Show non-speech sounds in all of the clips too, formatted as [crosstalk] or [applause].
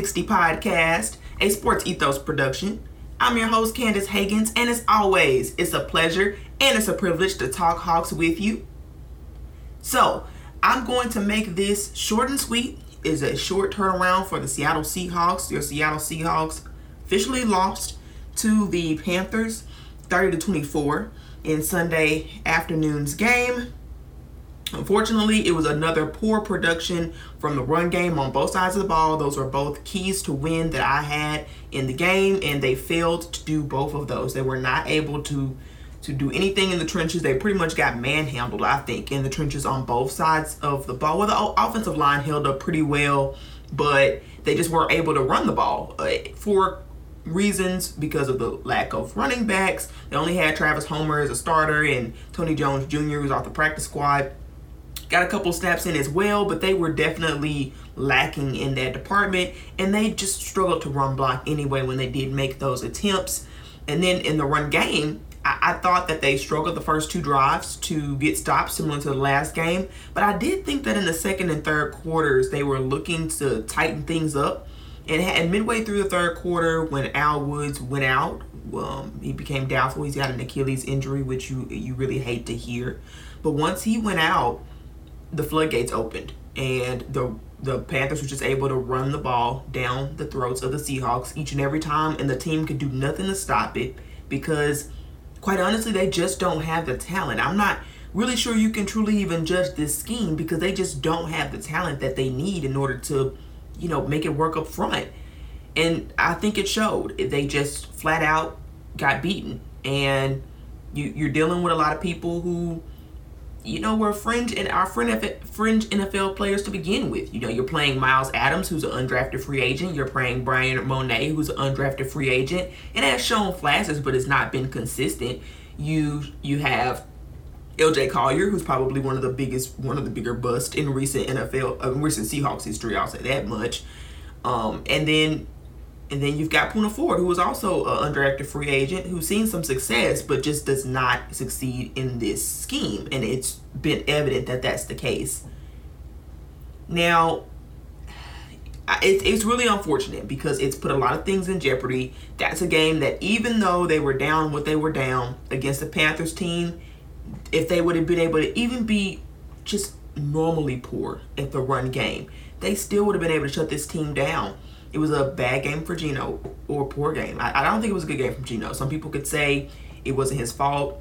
the Seahawks 360 podcast, a sports ethos production. I'm your host, Candace Hagans, and as always, it's a pleasure and it's a privilege to talk Hawks with you. So, I'm going to make this short and sweet. Is a short turnaround for the Seattle Seahawks. Your Seattle Seahawks officially lost to the Panthers 30 to 24 in Sunday afternoon's game. Unfortunately, it was another poor production from the run game on both sides of the ball. Those were both keys to win that I had in the game, and they failed to do both of those. They were not able to to do anything in the trenches. They pretty much got manhandled, I think, in the trenches on both sides of the ball. Well, the offensive line held up pretty well, but they just weren't able to run the ball uh, for reasons because of the lack of running backs. They only had Travis Homer as a starter and Tony Jones Jr. was off the practice squad got a couple snaps in as well, but they were definitely lacking in that department, and they just struggled to run block anyway when they did make those attempts. And then in the run game, I, I thought that they struggled the first two drives to get stops, similar to the last game. But I did think that in the second and third quarters, they were looking to tighten things up. And, and midway through the third quarter, when Al Woods went out, um, he became doubtful. He's got an Achilles injury, which you you really hate to hear. But once he went out, the floodgates opened and the the Panthers were just able to run the ball down the throats of the Seahawks each and every time, and the team could do nothing to stop it because, quite honestly, they just don't have the talent. I'm not really sure you can truly even judge this scheme because they just don't have the talent that they need in order to, you know, make it work up front. And I think it showed. They just flat out got beaten, and you, you're dealing with a lot of people who you know, we're fringe and our fringe NFL players to begin with. You know, you're playing Myles Adams, who's an undrafted free agent. You're playing Bryan Mone, who's an undrafted free agent, and has shown flashes, but has not been consistent. You you have LJ Collier, who's probably one of the biggest, one of the bigger busts in recent NFL, uh, recent Seahawks history. I'll say that much. Um, and then and then you've got Poona Ford, who was also an undrafted free agent, who's seen some success, but just does not succeed in this scheme. And it's been evident that that's the case. Now, it, it's really unfortunate because it's put a lot of things in jeopardy. That's a game that, even though they were down what they were down against the Panthers team, if they would have been able to even be just normally poor at the run game, they still would have been able to shut this team down it was a bad game for Geno or poor game. I, I don't think it was a good game from Geno. Some people could say it wasn't his fault.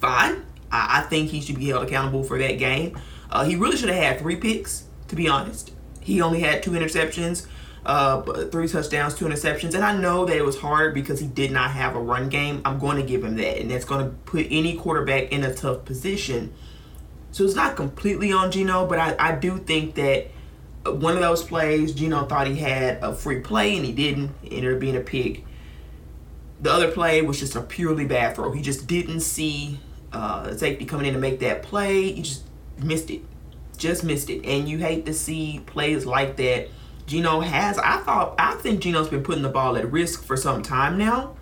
Fine. I, I think he should be held accountable for that game. Uh, he really should have had three picks, to be honest. He only had two interceptions, uh, three touchdowns, two interceptions. And I know that it was hard because he did not have a run game. I'm going to give him that. And that's going to put any quarterback in a tough position. So it's not completely on Geno, but I, I do think that one of those plays, Geno thought he had a free play and he didn't. It ended up being a pick. The other play was just a purely bad throw. He just didn't see uh, safety coming in to make that play. He just missed it. Just missed it. And you hate to see plays like that. Geno has, I thought, I think Geno's been putting the ball at risk for some time now.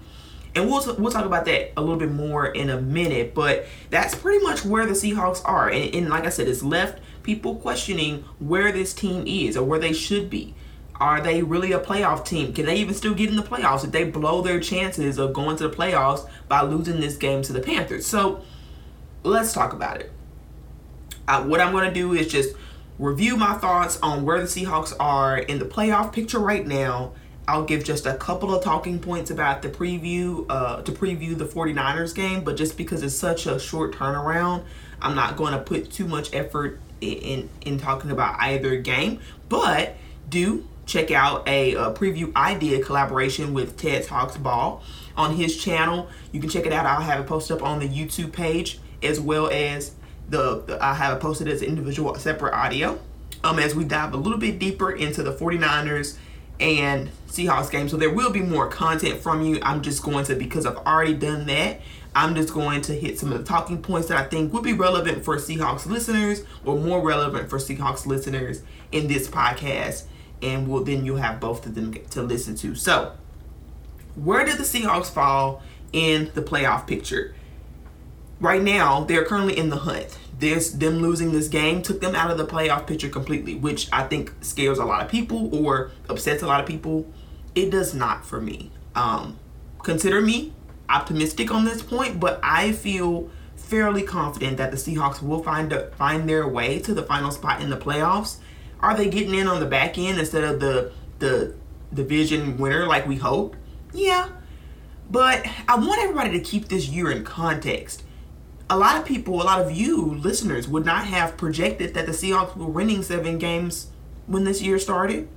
And we'll, we'll talk about that a little bit more in a minute. But that's pretty much where the Seahawks are. And, and like I said, it's left people questioning where this team is or where they should be. Are they really a playoff team? Can they even still get in the playoffs if they blow their chances of going to the playoffs by losing this game to the Panthers? So let's talk about it. Uh, what I'm going to do is just review my thoughts on where the Seahawks are in the playoff picture right now. I'll give just a couple of talking points about the preview uh, to preview the 49ers game, but just because it's such a short turnaround, I'm not going to put too much effort in in talking about either game, but do check out a, a, preview idea collaboration with Ted Talks Ball on his channel. You can check it out. I'll have it posted up on the YouTube page as well as the, the I have it posted as individual separate audio. Um, as we dive a little bit deeper into the 49ers and Seahawks game. So there will be more content from you. I'm just going to because I've already done that. I'm just going to hit some of the talking points that I think would be relevant for Seahawks listeners or more relevant for Seahawks listeners in this podcast. And we'll, then you'll have both of them to listen to. So, where did the Seahawks fall in the playoff picture? Right now, they're currently in the hunt. this them losing this game took them out of the playoff picture completely, which I think scares a lot of people or upsets a lot of people. It does not for me. Um, consider me optimistic on this point, but I feel fairly confident that the Seahawks will find a, find their way to the final spot in the playoffs. Are they getting in on the back end instead of the the division winner like we hoped? Yeah. But I want everybody to keep this year in context. A lot of people, a lot of you listeners would not have projected that the Seahawks were winning seven games when this year started.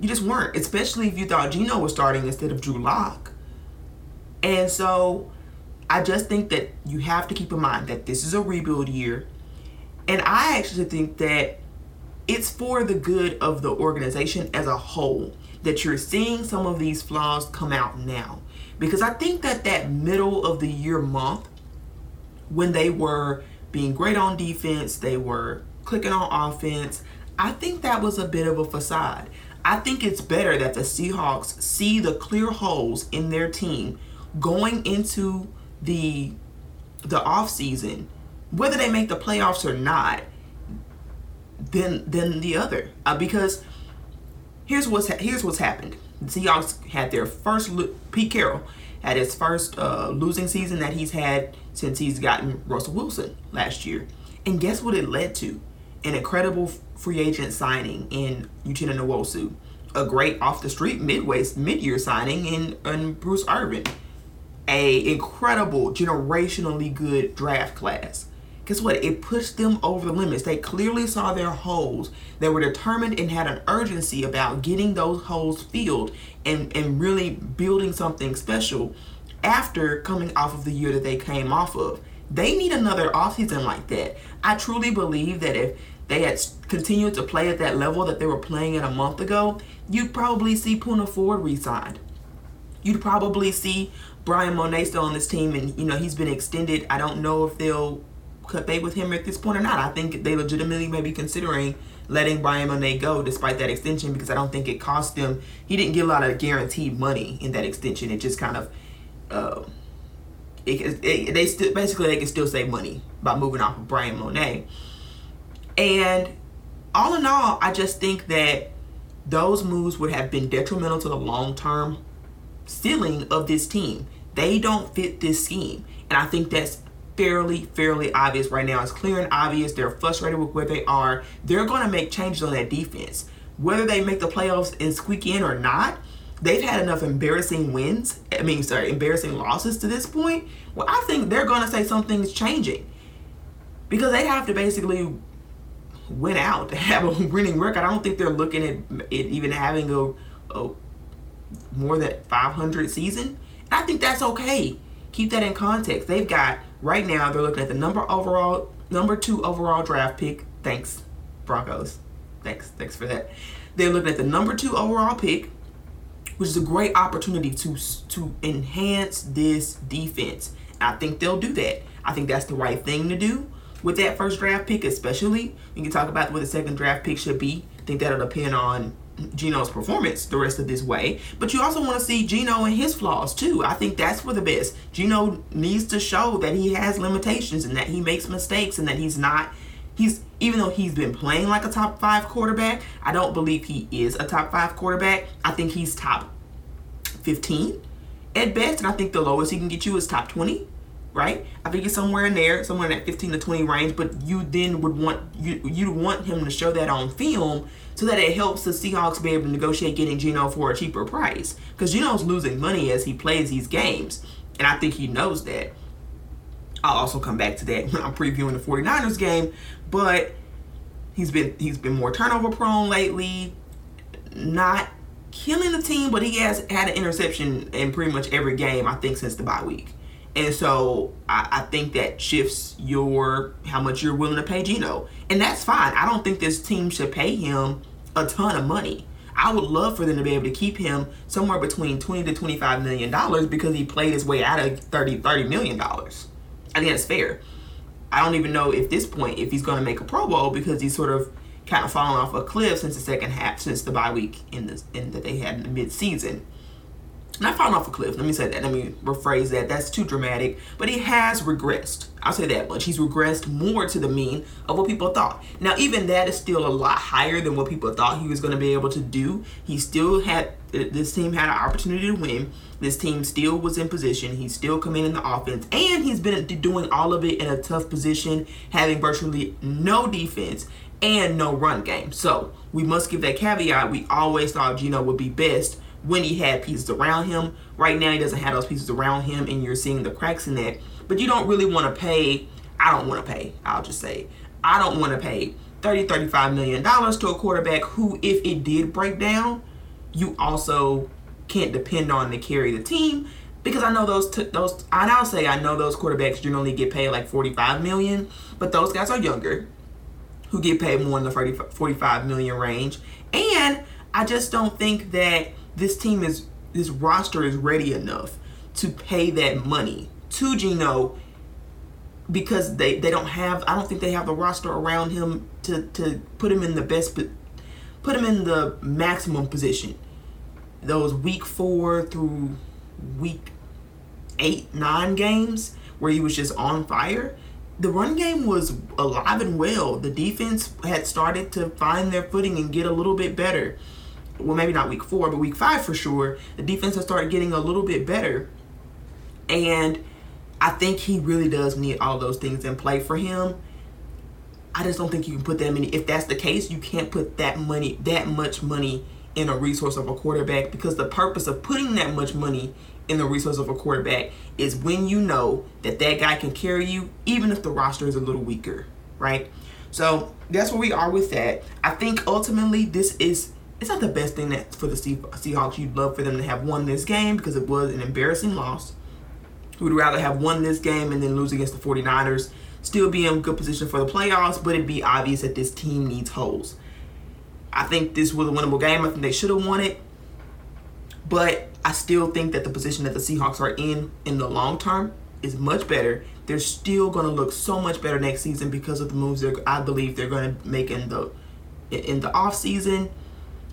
You just weren't, especially if you thought Geno was starting instead of Drew Lock. And so I just think that you have to keep in mind that this is a rebuild year. And I actually think that it's for the good of the organization as a whole that you're seeing some of these flaws come out now. Because I think that that middle of the year month, when they were being great on defense, they were clicking on offense, I think that was a bit of a facade. I think it's better that the Seahawks see the clear holes in their team going into the the off season, whether they make the playoffs or not, than than the other. Uh, because here's what's ha- here's what's happened. The Seahawks had their first lo- Pete Carroll had his first uh, losing season that he's had since he's gotten Russell Wilson last year, and guess what it led to? An incredible free agent signing in Uchenna Nwosu, a great off the street midway mid year signing in, in Bruce Irvin a incredible generationally good draft class. Guess what? It pushed them over the limits. They clearly saw their holes. They were determined and had an urgency about getting those holes filled and and really building something special after coming off of the year that they came off of. They need another offseason like that. I truly believe that if they had continued to play at that level that they were playing at a month ago you'd probably see Poona Ford re-signed. You'd probably see Bryan Mone still on this team, and you know he's been extended. I don't know if they'll cut bait with him at this point or not. I think they legitimately may be considering letting Bryan Mone go despite that extension because I don't think it cost them. He didn't get a lot of guaranteed money in that extension. It just kind of, uh, it, it, they still basically they can still save money by moving off of Bryan Mone. And all in all, I just think that those moves would have been detrimental to the long term ceiling of this team. They don't fit this scheme. And I think that's fairly, fairly obvious right now. It's clear and obvious. They're frustrated with where they are. They're going to make changes on that defense. Whether they make the playoffs and squeak in or not, they've had enough embarrassing wins. I mean, sorry, embarrassing losses to this point. Well, I think they're going to say something's changing because they have to basically win out to [laughs] have a winning record. I don't think they're looking at it even having a, a more than 500 season. I think that's okay. Keep that in context. They've got right now they're looking at the number overall number two overall draft pick. Thanks, Broncos. Thanks, thanks for that. They're looking at the number two overall pick, which is a great opportunity to to enhance this defense. I think they'll do that. I think that's the right thing to do with that first draft pick, especially. We can talk about what the second draft pick should be. I think that'll depend on Geno's performance the rest of this way, but you also want to see Geno and his flaws too. I think that's for the best. Geno needs to show that he has limitations and that he makes mistakes and that he's not he's even though he's been playing like a top 5 quarterback, I don't believe he is a top 5 quarterback. I think he's top 15 at best, and I think the lowest he can get you is top 20 right? I think it's somewhere in there, somewhere in that 15 to 20 range. But you then would want you you want him to show that on film so that it helps the Seahawks be able to negotiate getting Geno for a cheaper price. Because Geno's losing money as he plays these games, and I think he knows that. I'll also come back to that when I'm previewing the 49ers game, but he's been he's been more turnover prone lately, not killing the team, but he has had an interception in pretty much every game I think since the bye week. And so I, I, think that shifts your how much you're willing to pay Geno. And that's fine. I don't think this team should pay him a ton of money. I would love for them to be able to keep him somewhere between 20 to 25 million dollars because he played his way out of 30 30 million dollars. I think that's fair. I don't even know if this point if he's going to make a Pro Bowl because he's sort of kind of fallen off a cliff since the second half since the bye week in the in that they had in the mid season. Not falling off a cliff. Let me say that. Let me rephrase that. That's too dramatic. But he has regressed. I'll say that much. He's regressed more to the mean of what people thought. Now, even that is still a lot higher than what people thought he was going to be able to do. He still had uh, this team had an opportunity to win. This team still was in position. He's still commanding the offense, and he's been uh, doing all of it in a tough position, having virtually no defense and no run game. So we must give that caveat. We always thought Geno would be best when he had pieces around him. Right now, he doesn't have those pieces around him, and you're seeing the cracks in that. But you don't really want to pay. I don't want to pay. I'll just say, I don't want to pay 30, 35 million dollars to a quarterback who, if it did break down, you also can't depend on to carry the team because I know those t- those I now say I know those quarterbacks generally get paid like 45 million, but those guys are younger who get paid more in the 30, 45 million range. And I just don't think that this team is this roster is ready enough to pay that money to Geno because they, they don't have I don't think they have the roster around him to, to put him in the best put him in the maximum position. Those week four through week eight, nine games where he was just on fire. The run game was alive and well. The defense had started to find their footing and get a little bit better well, maybe not week four, but week five for sure, the defense has started getting a little bit better. And I think he really does need all those things in play for him. I just don't think you can put that many. If that's the case, you can't put that money, that much money in a resource of a quarterback because the purpose of putting that much money in the resource of a quarterback is when you know that that guy can carry you, even if the roster is a little weaker, right? So that's where we are with that. I think ultimately this is it's not the best thing that for the Seahawks. You'd love for them to have won this game because it was an embarrassing loss. We'd rather have won this game and then lose against the 49ers, still be in good position for the playoffs, but it'd be obvious that this team needs holes. I think this was a winnable game. I think they should have won it. But I still think that the position that the Seahawks are in in the long term is much better. They're still going to look so much better next season because of the moves I believe they're going to make in the in the off season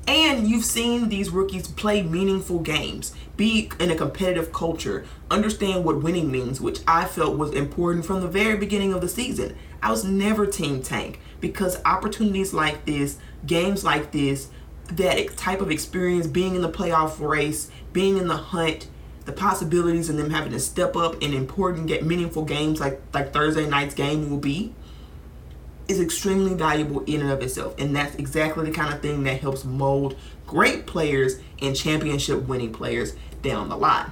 and you've seen these rookies play meaningful games, be in a competitive culture, understand what winning means, which I felt was important from the very beginning of the season. I was never team tank because opportunities like this, games like this, that type of experience, being in the playoff race, being in the hunt, the possibilities and them having to step up in important, get meaningful games like like Thursday night's game will be is extremely valuable in and of itself. And that's exactly the kind of thing that helps mold great players and championship winning players down the line.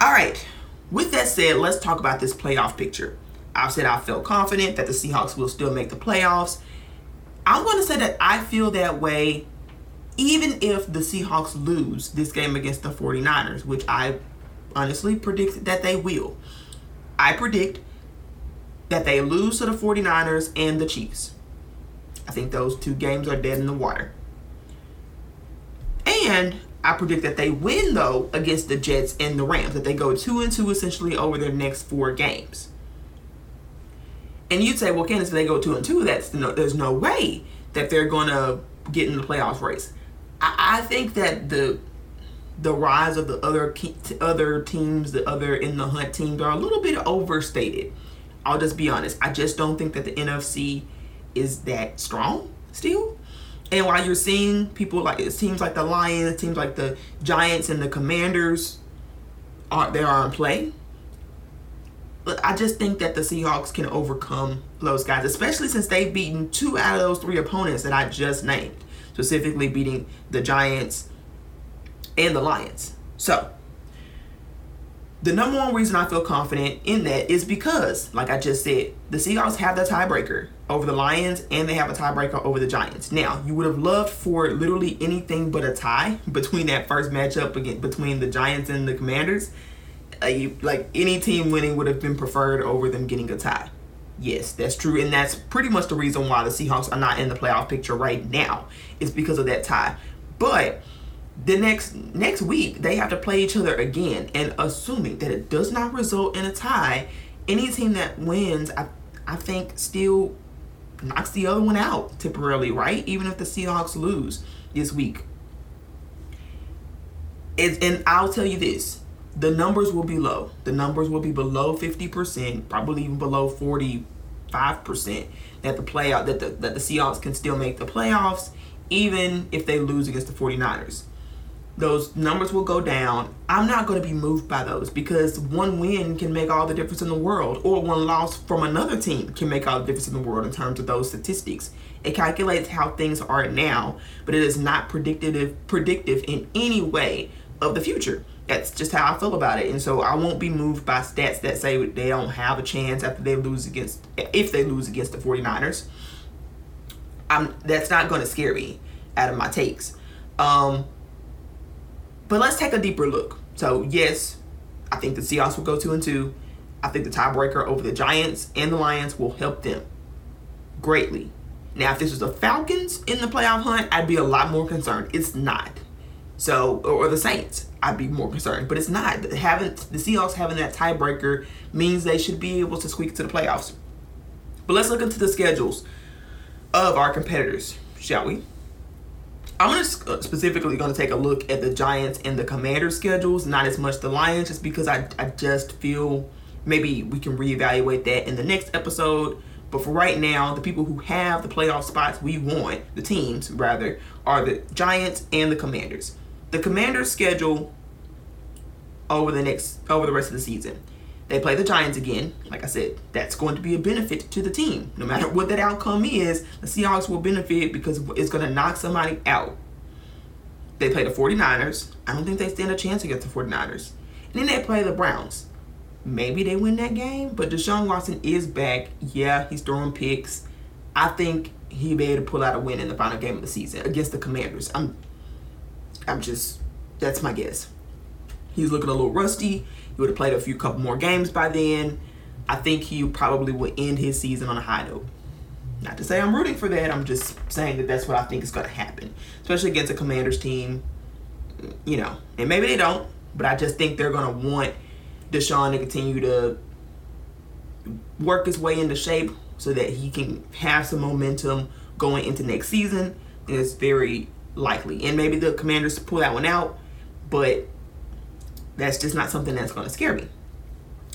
All right, with that said, let's talk about this playoff picture. I've said I felt confident that the Seahawks will still make the playoffs. I'm going to say that I feel that way even if the Seahawks lose this game against the 49ers, which I honestly predict that they will. I predict that they lose to the 49ers and the Chiefs. I think those two games are dead in the water. And I predict that they win though against the Jets and the Rams, that they go two and two essentially over their next four games. And you'd say, well, Candace, if they go two and two, that's no, there's no way that they're gonna get in the playoffs race. I, I think that the the rise of the other other teams, the other in the hunt teams, are a little bit overstated. I'll just be honest. I just don't think that the NFC is that strong still. And while you're seeing people like it seems like the Lions, it seems like the Giants and the Commanders are they are in play. But I just think that the Seahawks can overcome those guys, especially since they've beaten two out of those three opponents that I just named, specifically beating the Giants and the Lions. So the number one reason I feel confident in that is because, like I just said, the Seahawks have the tiebreaker over the Lions and they have a tiebreaker over the Giants. Now, you would have loved for literally anything but a tie between that first matchup again between the Giants and the Commanders. Uh, you, like any team winning would have been preferred over them getting a tie. Yes, that's true, and that's pretty much the reason why the Seahawks are not in the playoff picture right now. Is because of that tie. But the next next week they have to play each other again and assuming that it does not result in a tie any team that wins i, I think still knocks the other one out temporarily right even if the seahawks lose this week It's, and I'll tell you this the numbers will be low. The numbers will be below 50%, probably even below 45% that the playoff that the, that the Seahawks can still make the playoffs even if they lose against the 49ers. Those numbers will go down. I'm not going to be moved by those because one win can make all the difference in the world, or one loss from another team can make all the difference in the world in terms of those statistics. It calculates how things are now, but it is not predictive predictive in any way of the future. That's just how I feel about it. And so I won't be moved by stats that say they don't have a chance after they lose against if they lose against the 49ers. I'm that's not going to scare me out of my takes. Um, but let's take a deeper look. So yes, I think the Seahawks will go two and two. I think the tiebreaker over the Giants and the Lions will help them greatly. Now, if this was the Falcons in the playoff hunt, I'd be a lot more concerned. It's not. So, or the Saints, I'd be more concerned. But it's not. Having the Seahawks having that tiebreaker means they should be able to squeak to the playoffs. But let's look into the schedules of our competitors, shall we? I'm gonna uh, specifically going to take a look at the Giants and the Commanders schedules, not as much the Lions, just because I, I just feel maybe we can reevaluate that in the next episode. But for right now, the people who have the playoff spots we want, the teams rather, are the Giants and the Commanders. The Commanders schedule over the next over the rest of the season. They play the Giants again. Like I said, that's going to be a benefit to the team. No matter what that outcome is, the Seahawks will benefit because it's going to knock somebody out. They play the 49ers. I don't think they stand a chance against the 49ers. And then they play the Browns. Maybe they win that game, but Deshaun Watson is back. Yeah, he's throwing picks. I think he'll be able to pull out a win in the final game of the season against the Commanders. I'm I'm just that's my guess. He's looking a little rusty. He would have played a few couple more games by then. I think he probably would end his season on a high note. Not to say I'm rooting for that. I'm just saying that that's what I think is going to happen, especially against a Commanders team. You know, and maybe they don't, but I just think they're going to want Deshaun to continue to work his way into shape so that he can have some momentum going into next season. It's very likely, and maybe the Commanders pull that one out, but that's just not something that's going to scare me.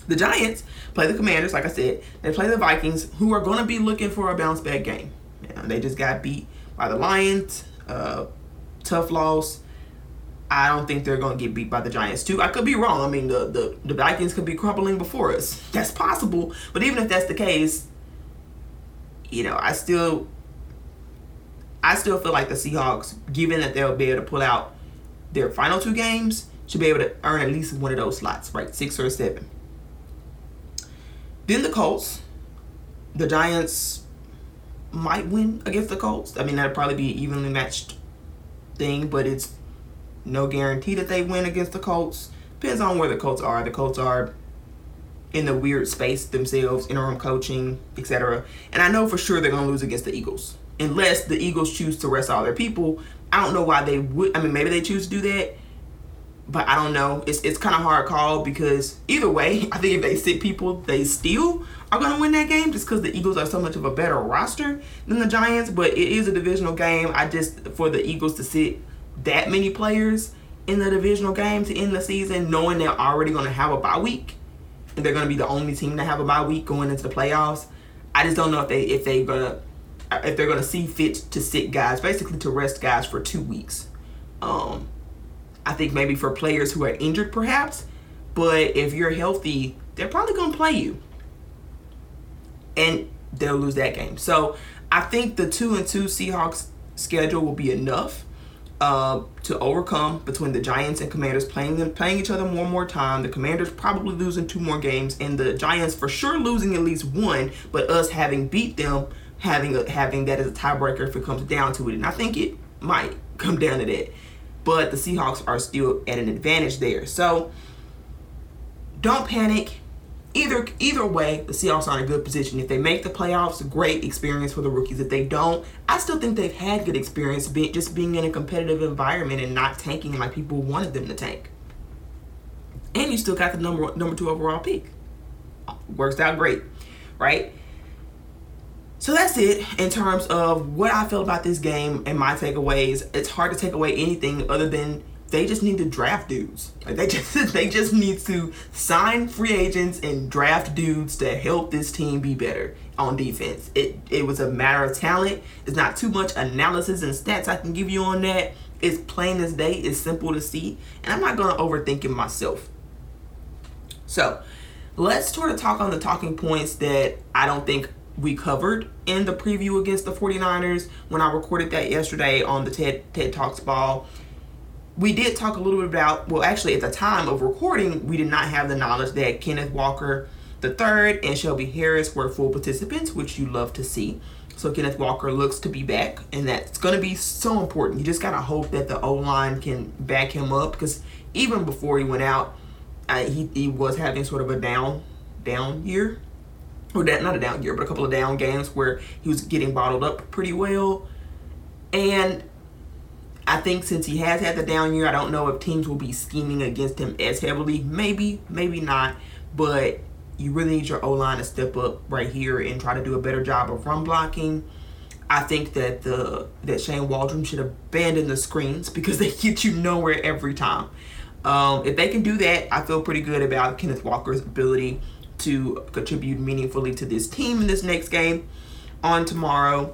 The Giants play the Commanders, like I said. They play the Vikings, who are going to be looking for a bounce back game. they just got beat by the Lions. Uh, tough loss. I don't think they're going to get beat by the Giants too. I could be wrong. I mean, the, the the Vikings could be crumbling before us. [laughs] That's possible. But even if that's the case, you know, I still I still feel like the Seahawks, given that they'll be able to pull out their final two games, should be able to earn at least one of those slots, right? Six or seven. Then the Colts. The Giants might win against the Colts. I mean, that'd probably be an evenly matched thing, but it's no guarantee that they win against the Colts. Depends on where the Colts are. The Colts are in the weird space themselves, interim coaching, etc. And I know for sure they're to lose against the Eagles. Unless the Eagles choose to rest all their people. I don't know why they would. I mean, maybe they choose to do that but I don't know. It's it's kind of hard call because either way, [laughs] I think if they sit people, they still are going to win that game just because the Eagles are so much of a better roster than the Giants. But it is a divisional game. I just for the Eagles to sit that many players in the divisional game to end the season, knowing they're already going to have a bye week and they're going to be the only team to have a bye week going into the playoffs. I just don't know if they if they gonna if they're gonna see fit to sit guys, basically to rest guys for two weeks. Um, I think maybe for players who are injured, perhaps. But if you're healthy, they're probably going to play you. And they'll lose that game. So I think the 2 and 2 Seahawks schedule will be enough uh, to overcome between the Giants and Commanders playing them playing each other one more time. The Commanders probably losing two more games, and the Giants for sure losing at least one. But us having beat them, having a, having that as a tiebreaker if it comes down to it, and I think it might come down to that but the Seahawks are still at an advantage there. So don't panic. Either either way, the Seahawks are in a good position. If they make the playoffs, great experience for the rookies. If they don't, I still think they've had good experience being just being in a competitive environment and not tanking like people wanted them to tank. And you still got the number number two overall pick. Works out great, right? So that's it in terms of what I feel about this game and my takeaways. It's hard to take away anything other than they just need to draft dudes. Like they [laughs] just they just need to sign free agents and draft dudes to help this team be better on defense. It it was a matter of talent. It's not too much analysis and stats I can give you on that. It's plain as day. It's simple to see, and I'm not gonna overthink it myself. So, let's sort of talk on the talking points that I don't think we covered in the preview against the 49ers when I recorded that yesterday on the TED TED Talks ball we did talk a little bit about, well, actually, at the time of recording, we did not have the knowledge that Kenneth Walker III and Shelby Harris were full participants, which you love to see. So Kenneth Walker looks to be back, and that's going to be so important. You just got to hope that the O line can back him up because even before he went out, uh, he, he was having sort of a down down year, or that not a down year, but a couple of down games where he was getting bottled up pretty well. And I think since he has had the down year, I don't know if teams will be scheming against him as heavily. Maybe, maybe not. But you really need your O line to step up right here and try to do a better job of run blocking. I think that the that Shane Waldron should abandon the screens [laughs] because they get you nowhere every time. Um, if they can do that, I feel pretty good about Kenneth Walker's ability to contribute meaningfully to this team in this next game on tomorrow.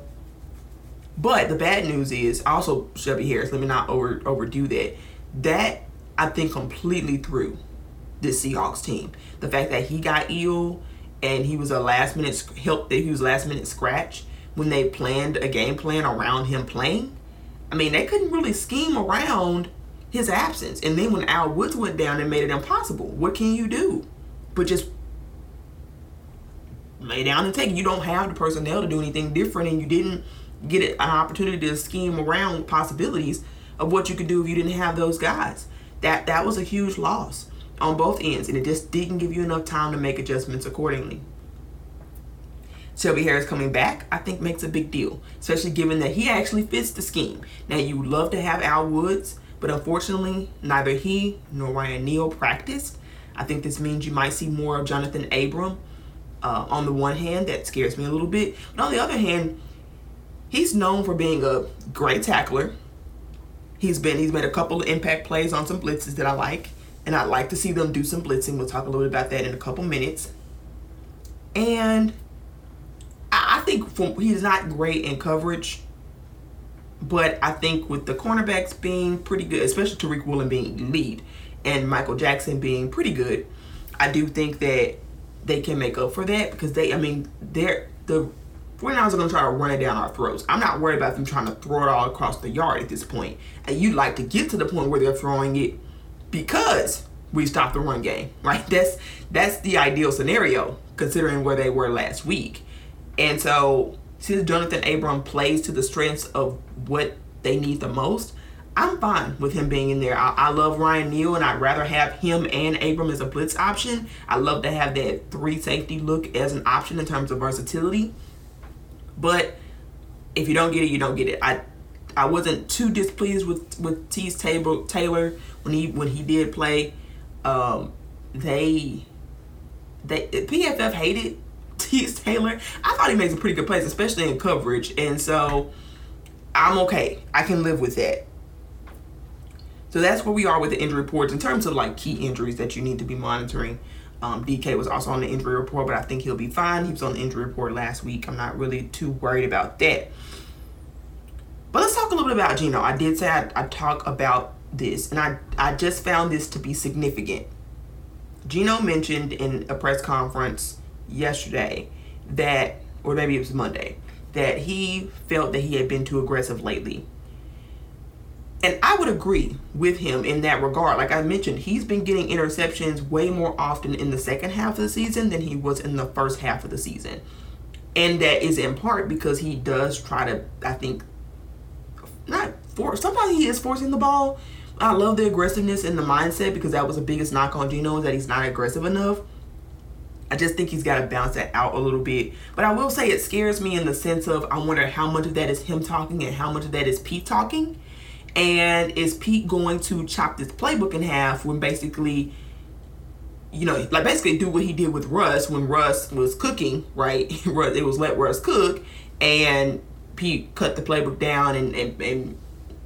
But the bad news is also Shelby Harris. Let me not over overdo that. That I think completely threw this Seahawks team. The fact that he got ill and he was a last minute help that he was last minute scratch when they planned a game plan around him playing. I mean, they couldn't really scheme around his absence. And then when Al Woods went down, it made it impossible. What can you do? But just lay down and take. You don't have the personnel to do anything different, and you didn't get an opportunity to scheme around possibilities of what you could do if you didn't have those guys. That that was a huge loss on both ends, and it just didn't give you enough time to make adjustments accordingly. Shelby Harris coming back, I think makes a big deal, especially given that he actually fits the scheme. Now you would love to have Al Woods, but unfortunately, neither he nor Ryan Neal practiced. I think this means you might see more of Jonathan Abram. Uh, on the one hand, that scares me a little bit, but on the other hand, he's known for being a great tackler. He's been he's made a couple of impact plays on some blitzes that I like, and I'd like to see them do some blitzing. We'll talk a little bit about that in a couple minutes. And I, think from, he's not great in coverage, but I think with the cornerbacks being pretty good, especially Tariq Woolen being lead and Michael Jackson being pretty good, I do think that they can make up for that because they, I mean, they're the 49ers are going to try to run it down our throats. I'm not worried about them trying to throw it all across the yard at this point. And you'd like to get to the point where they're throwing it because we stopped the run game, [laughs] right? That's that's the ideal scenario considering where they were last week. And so since Jonathan Abram plays to the strengths of what they need the most, I'm fine with him being in there. I, I, love Ryan Neal, and I'd rather have him and Abram as a blitz option. I love to have that three safety look as an option in terms of versatility. But if you don't get it, you don't get it. I I wasn't too displeased with with Teez Tabor when he when he did play. Um, they they PFF hated [laughs] Teez Tabor. I thought he made some pretty good plays, especially in coverage, and so I'm okay. I can live with that. So that's where we are with the injury reports in terms of like key injuries that you need to be monitoring. Um, DK was also on the injury report, but I think he'll be fine. He was on the injury report last week. I'm not really too worried about that. But let's talk a little bit about Geno. I did say I'd, I'd talk about this, and I, I just found this to be significant. Geno mentioned in a press conference yesterday that, or maybe it was Monday, that he felt that he had been too aggressive lately and I would agree with him in that regard. Like I mentioned, he's been getting interceptions way more often in the second half of the season than he was in the first half of the season. And that is in part because he does try to, I think, not force, sometimes he is forcing the ball. I love the aggressiveness and the mindset because that was the biggest knock on Geno is that he's not aggressive enough. I just think he's got to bounce that out a little bit. But I will say it scares me in the sense of I wonder how much of that is him talking and how much of that is Pete talking and is Pete going to chop this playbook in half when basically, you know, like basically do what he did with Russ when Russ was cooking, right? [laughs] it was let Russ cook, and Pete cut the playbook down and, and, and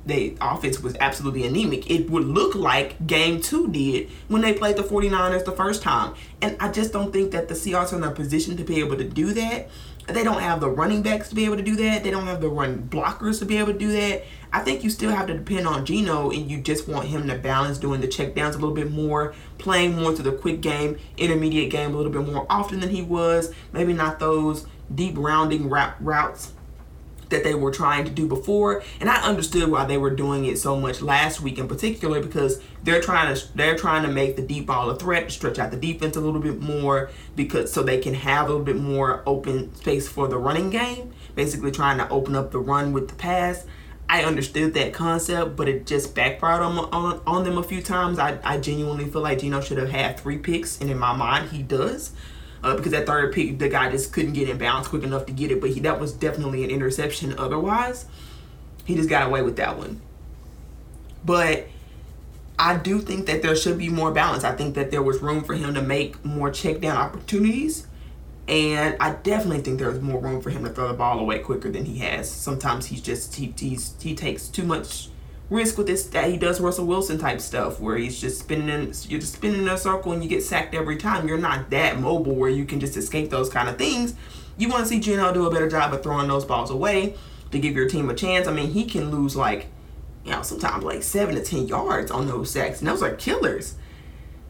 they offense was absolutely anemic. It would look like game two did when they played the 49ers the first time. And I just don't think that the Seahawks are in a position to be able to do that. They don't have the running backs to be able to do that. They don't have the run blockers to be able to do that. I think you still have to depend on Geno and you just want him to balance doing the check downs a little bit more, playing more to the quick game, intermediate game a little bit more often than he was. Maybe not those deep rounding routes that they were trying to do before. And i understood why they were doing it so much last week in particular because they're trying to they're trying to make the deep ball a threat stretch out the defense a little bit more because so they can have a little bit more open space for the running game. Basically trying to open up the run with the pass I understood that concept, but it just backfired on, on, on them a few times. I, I genuinely feel like Geno should have had three picks, and in my mind, he does uh, because that third pick, the guy just couldn't get in bounds quick enough to get it. But he, that was definitely an interception. Otherwise, he just got away with that one. But I do think that there should be more balance. I think that there was room for him to make more check down opportunities. And I definitely think there's more room for him to throw the ball away quicker than he has. Sometimes he's just he he's, he takes too much risk with this that he does Russell Wilson type stuff where he's just spinning in you're just spinning in a circle and you get sacked every time. You're not that mobile where you can just escape those kind of things. You want to see Geno do a better job of throwing those balls away to give your team a chance. I mean, he can lose like, you know, sometimes like seven to ten yards on those sacks, and those are killers.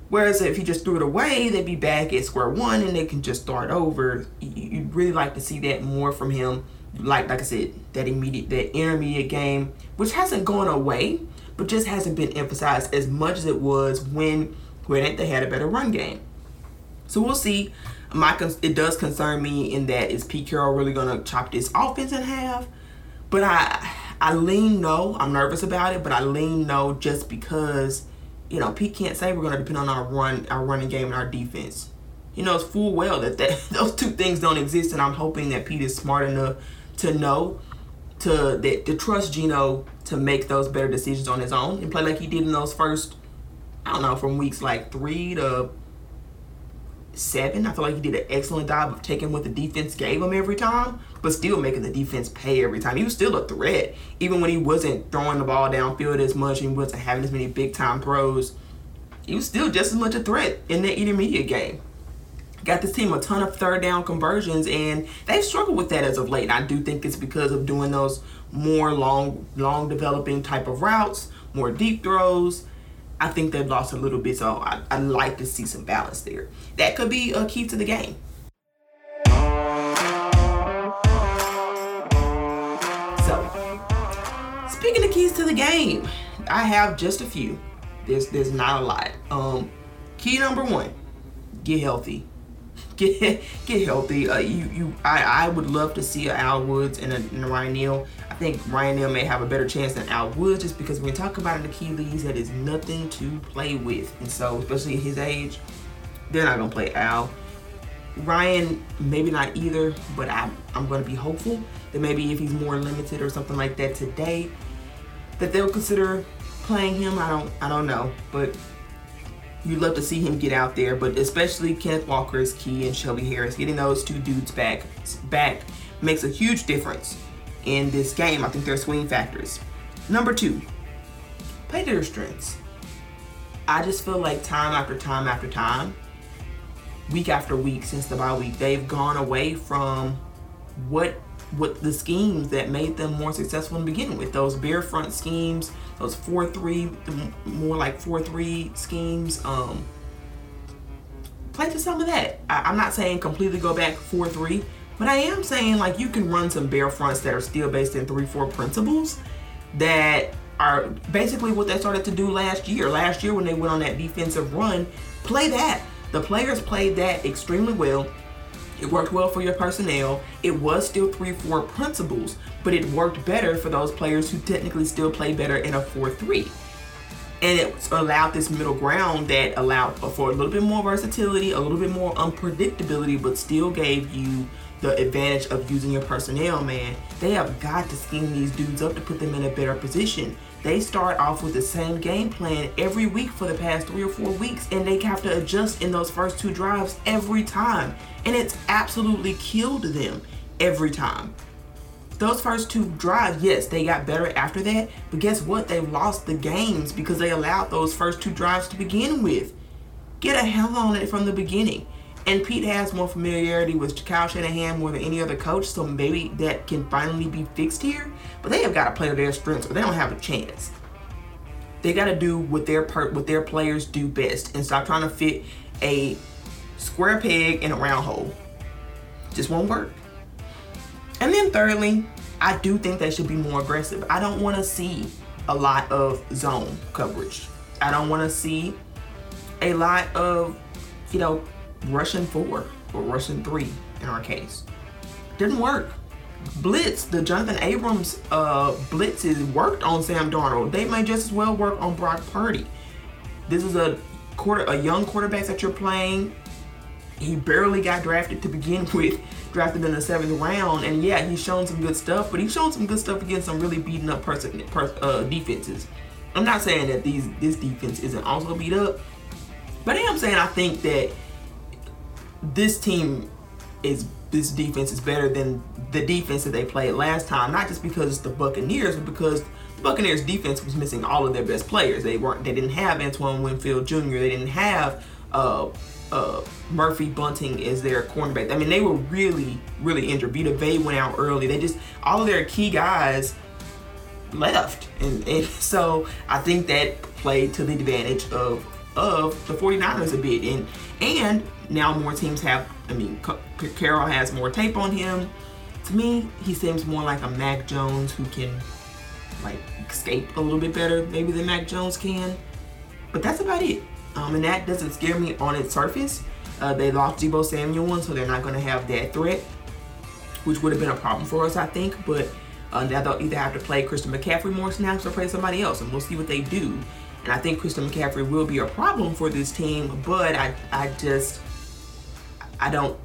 Whereas if he just threw it away, they'd be back at square one and they can just start over. You'd really like to see that more from him like like I said, that immediate that intermediate game, which hasn't gone away, but just hasn't been emphasized as much as it was when when they had a better run game. So we'll see. My it does concern me in that is Pete Carroll really gonna chop this offense in half? But I I lean no. I'm nervous about it, but I lean no just because you know Pete can't say we're gonna depend on our run our running game and our defense. He knows full well that, that [laughs] those two things don't exist, and I'm hoping that Pete is smart enough to know to that to trust Geno to make those better decisions on his own and play like he did in those first I don't know from weeks like three to seven. I feel like he did an excellent job of taking what the defense gave him every time, but still making the defense pay every time. He was still a threat, even when he wasn't throwing the ball downfield as much and wasn't having as many big time throws. He was still just as much a threat in the intermediate game got this team a ton of third down conversions and they've struggled with that as of late. I do think it's because of doing those more long long developing type of routes, more deep throws. I think they've lost a little bit, so I, I'd like to see some balance there. That could be a key to the game. Speaking of keys to the game, I have just a few. There's there's not a lot. Um, key number one, get healthy [laughs] get get healthy. Uh, you you I, I would love to see Al Woods and a, and a Ryan Neal. I think Ryan Neal may have a better chance than Al Woods just because when we talk about an Achilles, that is nothing to play with, and so especially his age, they're not gonna play Al. Ryan, maybe not either, but I, I'm going to be hopeful that maybe if he's more limited or something like that today, that they'll consider playing him. I don't, I don't know, but you'd love to see him get out there, but especially Kenneth Walker is key and Shelby Harris. Getting those two dudes back back makes a huge difference in this game. I think they're swing factors. Number two, play to their strengths. I just feel like time after time after time, week after week since the bye week, they've gone away from what what the schemes that made them more successful in the beginning with those bear front schemes, those four three, more like four three schemes. Um, play to some of that. I, am not saying completely go back four three, but I am saying like you can run some bear fronts that are still based in three four principles that are basically what they started to do last year. Last year when they went on that defensive run, play that. The players played that extremely well it worked well for your personnel. It was still 3 4 principles, but it worked better for those players who technically still play better in a 4 3. And it allowed this middle ground that allowed for a little bit more versatility, a little bit more unpredictability, but still gave you the advantage of using your personnel, man. They have got to scheme these dudes up to put them in a better position they start off with the same game plan every week for the past three or four weeks, and they have to adjust in those first two drives every time. And it's absolutely killed them every time. those first two drives, yes, they got better after that. But guess what? They lost the games because they allowed those first two drives to begin with. Get a handle on it from the beginning. And Pete has more familiarity with Kyle Shanahan more than any other coach, so maybe that can finally be fixed here. But they have got to play to their strengths, or they don't have a chance. They got to do what their per- what their players do best, and stop trying to fit a square peg in a round hole. Just won't work. And then thirdly, I do think they should be more aggressive. I don't want to see a lot of zone coverage. I don't want to see a lot of, you know, rushing four or rushing three in our case. Didn't work. Blitz, the Jonathan Abrams uh, blitzes worked on Sam Darnold. They may just as well work on Brock Purdy. This is a quarter, a young quarterback that you're playing. He barely got drafted to begin [laughs] with, drafted in the seventh round, and yeah, he's shown some good stuff. But he's shown some good stuff against some really beaten up person, per, uh, defenses. I'm not saying that these this defense isn't also beat up, but I am saying I think that this team is this defense is better than the defense that they played last time. Not just because it's the Buccaneers, but because the Buccaneers defense was missing all of their best players. They weren't. They didn't have Antoine Winfield Jr. They didn't have uh, uh, Murphy Bunting as their cornerback. I mean, they were really, really injured. Vita Vea went out early. They just all of their key guys left, and, and [laughs] so I think that played to the advantage of of the 49ers a bit. And and now more teams have, I mean, Carroll has more tape on him. To me, he seems more like a Mac Jones who can like escape a little bit better maybe than Mac Jones can. But that's about it. Um, and that doesn't scare me on its surface. Uh, they lost Deebo Samuel, so they're not going to have that threat, which would have been a problem for us, I think. But uh, now they'll either have to play Christian McCaffrey more snaps or play somebody else, and we'll see what they do. And I think Christian McCaffrey will be a problem for this team, but I, I just, I don't.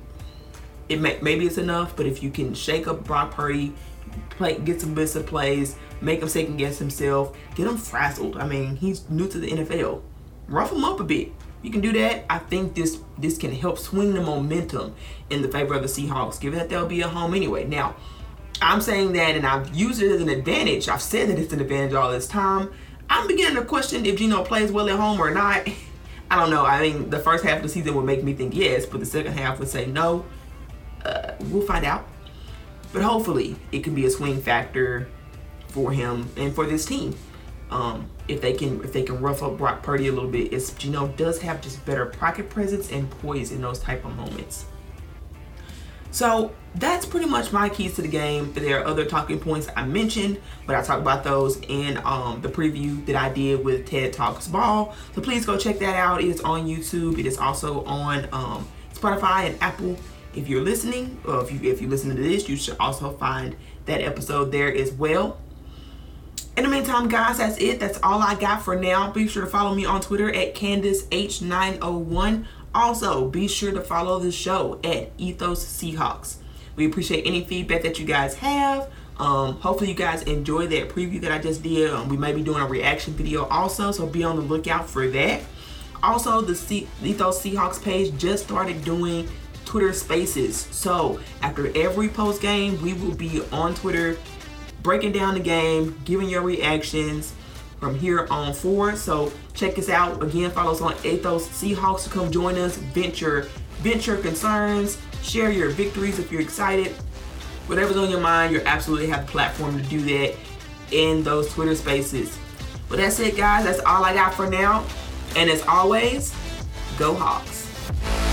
It may, maybe it's enough, but if you can shake up Brock Purdy, play, get some bits of plays, make him second guess himself, get him frazzled. I mean, he's new to the NFL. Rough him up a bit. You can do that. I think this this can help swing the momentum in the favor of the Seahawks, given that they'll be at home anyway. Now, I'm saying that, and I've used it as an advantage. I've said that it's an advantage all this time. I'm beginning to question if Geno plays well at home or not. [laughs] I don't know. I mean, the first half of the season would make me think yes, but the second half would say no. Uh, we'll find out. But hopefully, it can be a swing factor for him and for this team. Um, if they can, if they can rough up Brock Purdy a little bit, it's Geno does have just better pocket presence and poise in those type of moments. So that's pretty much my keys to the game. There are other talking points I mentioned, but I talked about those in um, the preview that I did with TED Talks Ball. So please go check that out. It is on YouTube. It is also on um, Spotify and Apple. If you're listening, or if you if you listen to this, you should also find that episode there as well. In the meantime, guys, that's it. That's all I got for now. Be sure to follow me on Twitter at CandaceH901. Also, be sure to follow the show at Ethos Seahawks. We appreciate any feedback that you guys have. Um, hopefully, you guys enjoy that preview that I just did. Um, we may be doing a reaction video also, so be on the lookout for that. Also, the C- Ethos Seahawks page just started doing Twitter Spaces. So after every post game, we will be on Twitter breaking down the game, giving your reactions from here on forward. So check us out. Again, follow us on Ethos Seahawks to come join us, venture venture concerns, share your victories if you're excited. Whatever's on your mind, you absolutely have the platform to do that in those Twitter spaces. But that's it, guys. That's all I got for now. And as always, go Hawks.